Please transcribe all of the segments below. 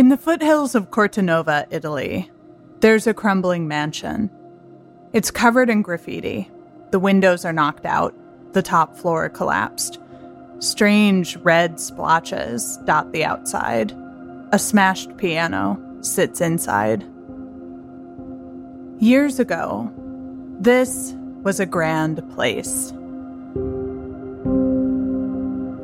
In the foothills of Cortenova, Italy, there's a crumbling mansion. It's covered in graffiti. The windows are knocked out, the top floor collapsed. Strange red splotches dot the outside. A smashed piano sits inside. Years ago, this was a grand place.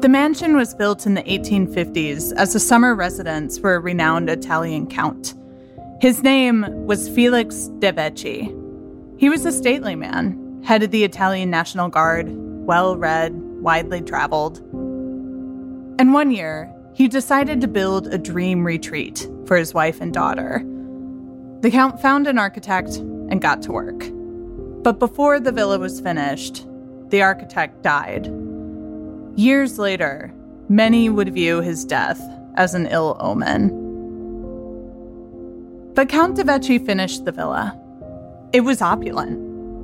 The mansion was built in the 1850s as a summer residence for a renowned Italian count. His name was Felix de Vecchi. He was a stately man, head of the Italian National Guard, well read, widely traveled. And one year, he decided to build a dream retreat for his wife and daughter. The Count found an architect and got to work. But before the villa was finished, the architect died Years later, many would view his death as an ill omen. But Count de Vecchi finished the villa. It was opulent,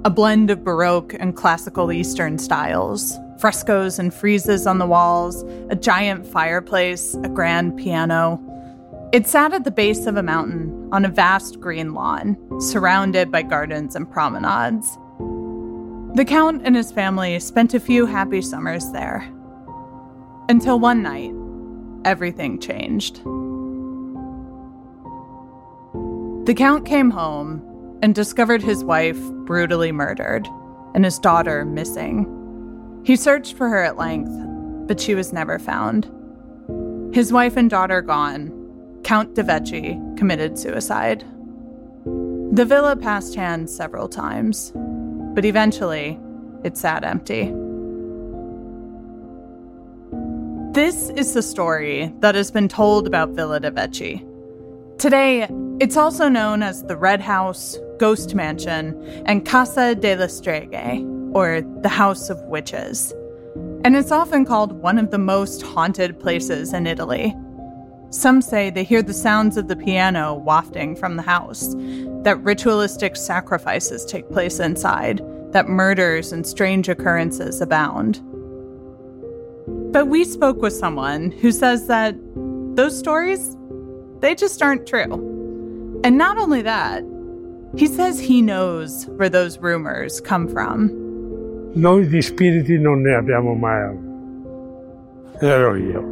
a blend of Baroque and classical Eastern styles, frescoes and friezes on the walls, a giant fireplace, a grand piano. It sat at the base of a mountain on a vast green lawn, surrounded by gardens and promenades. The Count and his family spent a few happy summers there, until one night, everything changed. The Count came home and discovered his wife brutally murdered and his daughter missing. He searched for her at length, but she was never found. His wife and daughter gone, Count de Vecchi committed suicide. The villa passed hands several times, but eventually it sat empty. This is the story that has been told about Villa de Vecchi. Today, it's also known as the Red House, Ghost Mansion, and Casa delle Streghe, or the House of Witches. And it's often called one of the most haunted places in Italy. Some say they hear the sounds of the piano wafting from the house, that ritualistic sacrifices take place inside, that murders and strange occurrences abound. But we spoke with someone who says that those stories, they just aren't true. And not only that, he says he knows where those rumors come from. Noi di spiriti non ne abbiamo mai. Ero io.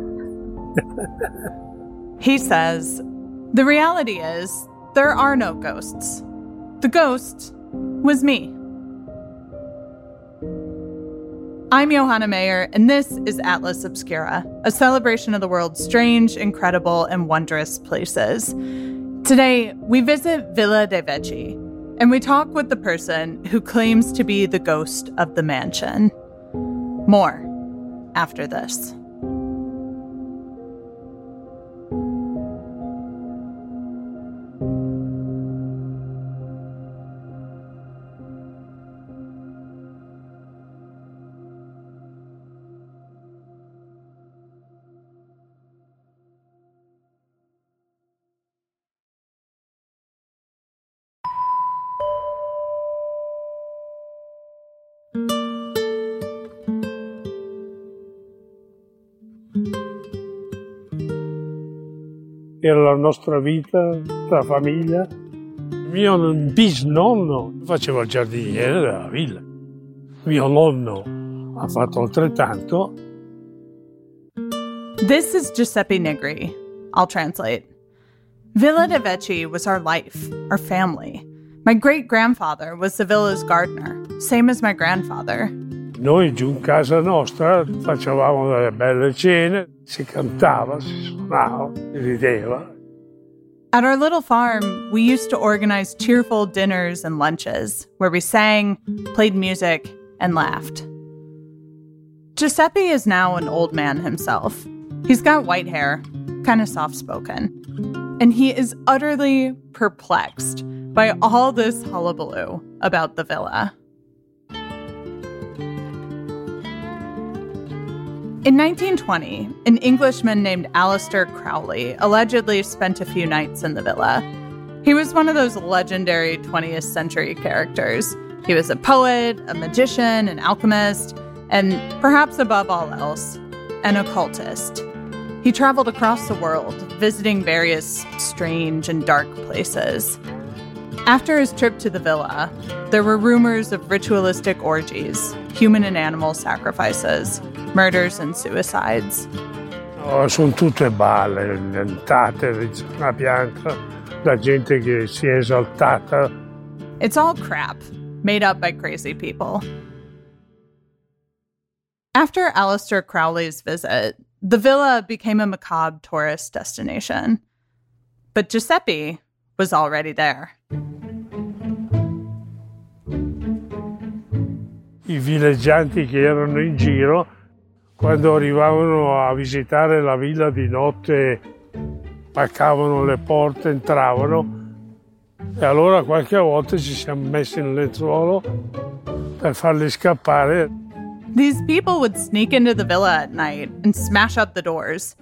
he says the reality is there are no ghosts. The ghost was me. I'm Johanna Mayer, and this is Atlas Obscura, a celebration of the world's strange, incredible, and wondrous places. Today, we visit Villa de Vecchi, and we talk with the person who claims to be the ghost of the mansion. More after this. Era la nostra vita tra famiglia. Mio bisnonno faceva il giardiniere della villa. Mio nonno ha fatto altrettanto. This is Giuseppe Negri. I'll translate. Villa de Vecchi was our life, our family. My great grandfather was the villa's gardener, same as my grandfather. Noi giù in casa nostra facevamo delle belle cene, si cantava, si suonava, si rideva. At our little farm, we used to organize cheerful dinners and lunches where we sang, played music, and laughed. Giuseppe is now an old man himself. He's got white hair, kind of soft spoken, and he is utterly perplexed by all this hullabaloo about the villa. In 1920, an Englishman named Aleister Crowley allegedly spent a few nights in the villa. He was one of those legendary 20th century characters. He was a poet, a magician, an alchemist, and perhaps above all else, an occultist. He traveled across the world, visiting various strange and dark places. After his trip to the villa, there were rumors of ritualistic orgies, human and animal sacrifices, murders and suicides. Oh, sono tutte balle inventate, una pianta da gente che si è esaltata. It's all crap, made up by crazy people. After Aleister Crowley's visit, the villa became a macabre tourist destination. But Giuseppe was already there. I villeggianti che erano in giro, quando arrivavano a visitare la villa di notte, spaccavano le porte, entravano e allora qualche volta ci siamo messi nel lenzuolo per farli scappare. These people would sneak into the villa at night and smash up the doors.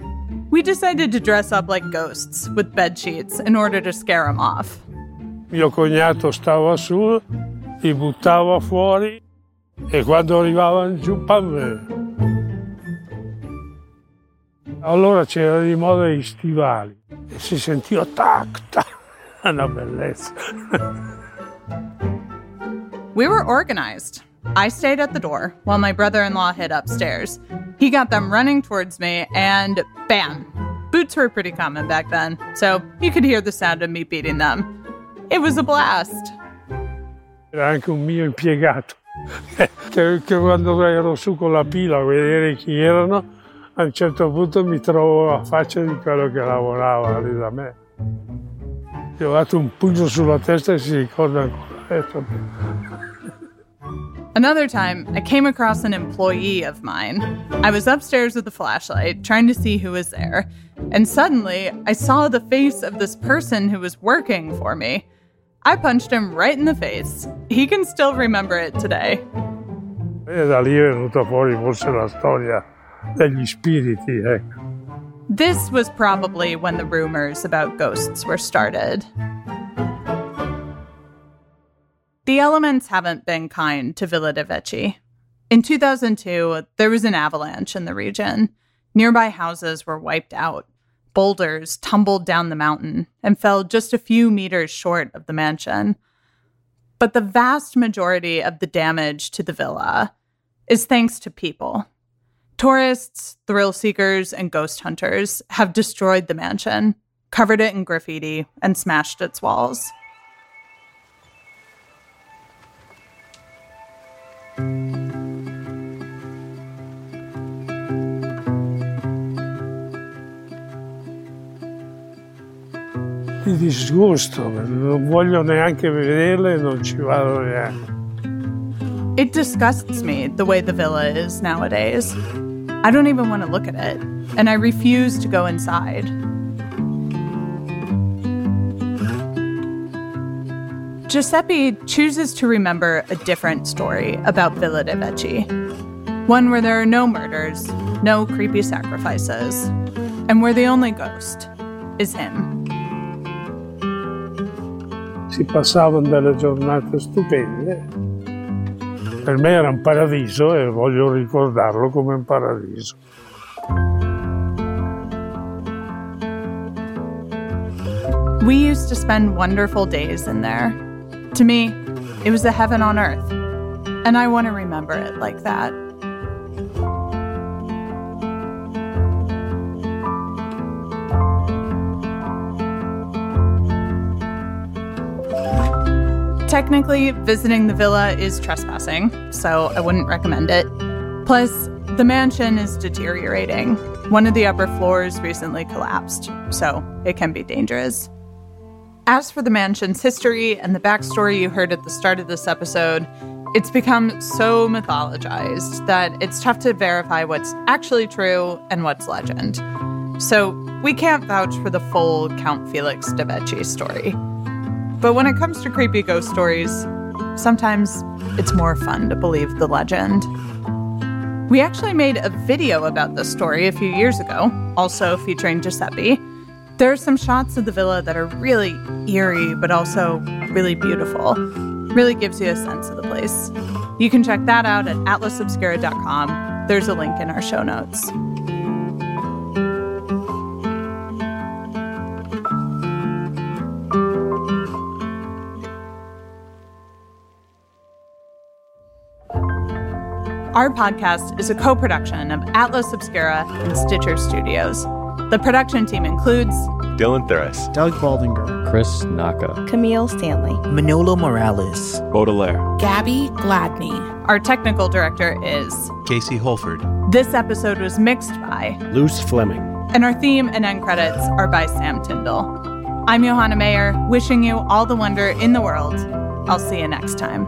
We decided to dress up like ghosts with bed sheets in order to scare them off. Mio cognato stava su, li buttava fuori e quando arrivavano giù, pam! Allora c'era di moda gli stivali e si sentiva tac, tac. Una bellezza. We were organized. I stayed at the door while my brother in law hid upstairs. He got them running towards me, and bam! Boots were pretty common back then, so you could hear the sound of me beating them. It was a blast. Era anche un mio impiegato che, che quando ero su con la pila a vedere chi erano, a un certo punto mi trovo la faccia di quello che lavorava lì da me. Gli ho dato un pugno sulla testa e si ricorda ancora. Another time, I came across an employee of mine. I was upstairs with a flashlight, trying to see who was there, and suddenly I saw the face of this person who was working for me. I punched him right in the face. He can still remember it today. E da lì è venuta fuori forse la storia degli spiriti, ecco. This was probably when the rumors about ghosts were started. The elements haven't been kind to Villa de Vecchi. In 2002, there was an avalanche in the region. Nearby houses were wiped out. Boulders tumbled down the mountain and fell just a few meters short of the mansion. But the vast majority of the damage to the villa is thanks to people. Tourists, thrill seekers, and ghost hunters have destroyed the mansion, covered it in graffiti, and smashed its walls. Di disgusto, non voglio neanche vederle non ci vado neanche. It disgusts me the way the villa is nowadays. I don't even want to look at it, and I refuse to go inside. Giuseppe chooses to remember a different story about Villa de Vecchi. One where there are no murders, no creepy sacrifices, and where the only ghost is him. Si passavano delle giornate stupende. Per me era un paradiso e voglio ricordarlo come un paradiso. We used to spend wonderful days in there. To me, it was a heaven on earth, and I want to remember it like that. Technically, visiting the villa is trespassing, so I wouldn't recommend it. Plus, the mansion is deteriorating. One of the upper floors recently collapsed, so it can be dangerous. As for the mansion's history and the backstory you heard at the start of this episode, it's become so mythologized that it's tough to verify what's actually true and what's legend. So we can't vouch for the full Count Felix de Vecchi story. But when it comes to creepy ghost stories, sometimes it's more fun to believe the legend. We actually made a video about this story a few years ago, also featuring Giuseppe. There are some shots of the villa that are really eerie, but also really beautiful. Really gives you a sense of the place. You can check that out at atlasobscura.com. There's a link in our show notes. Our podcast is a co production of Atlas Obscura and Stitcher Studios. The production team includes Dylan Thuras, Doug Baldinger, Chris Naka, Camille Stanley, Manolo Morales, Baudelaire, Gabby Gladney. Our technical director is Casey Holford. This episode was mixed by Luce Fleming. And our theme and end credits are by Sam Tyndall. I'm Johanna Mayer, wishing you all the wonder in the world. I'll see you next time.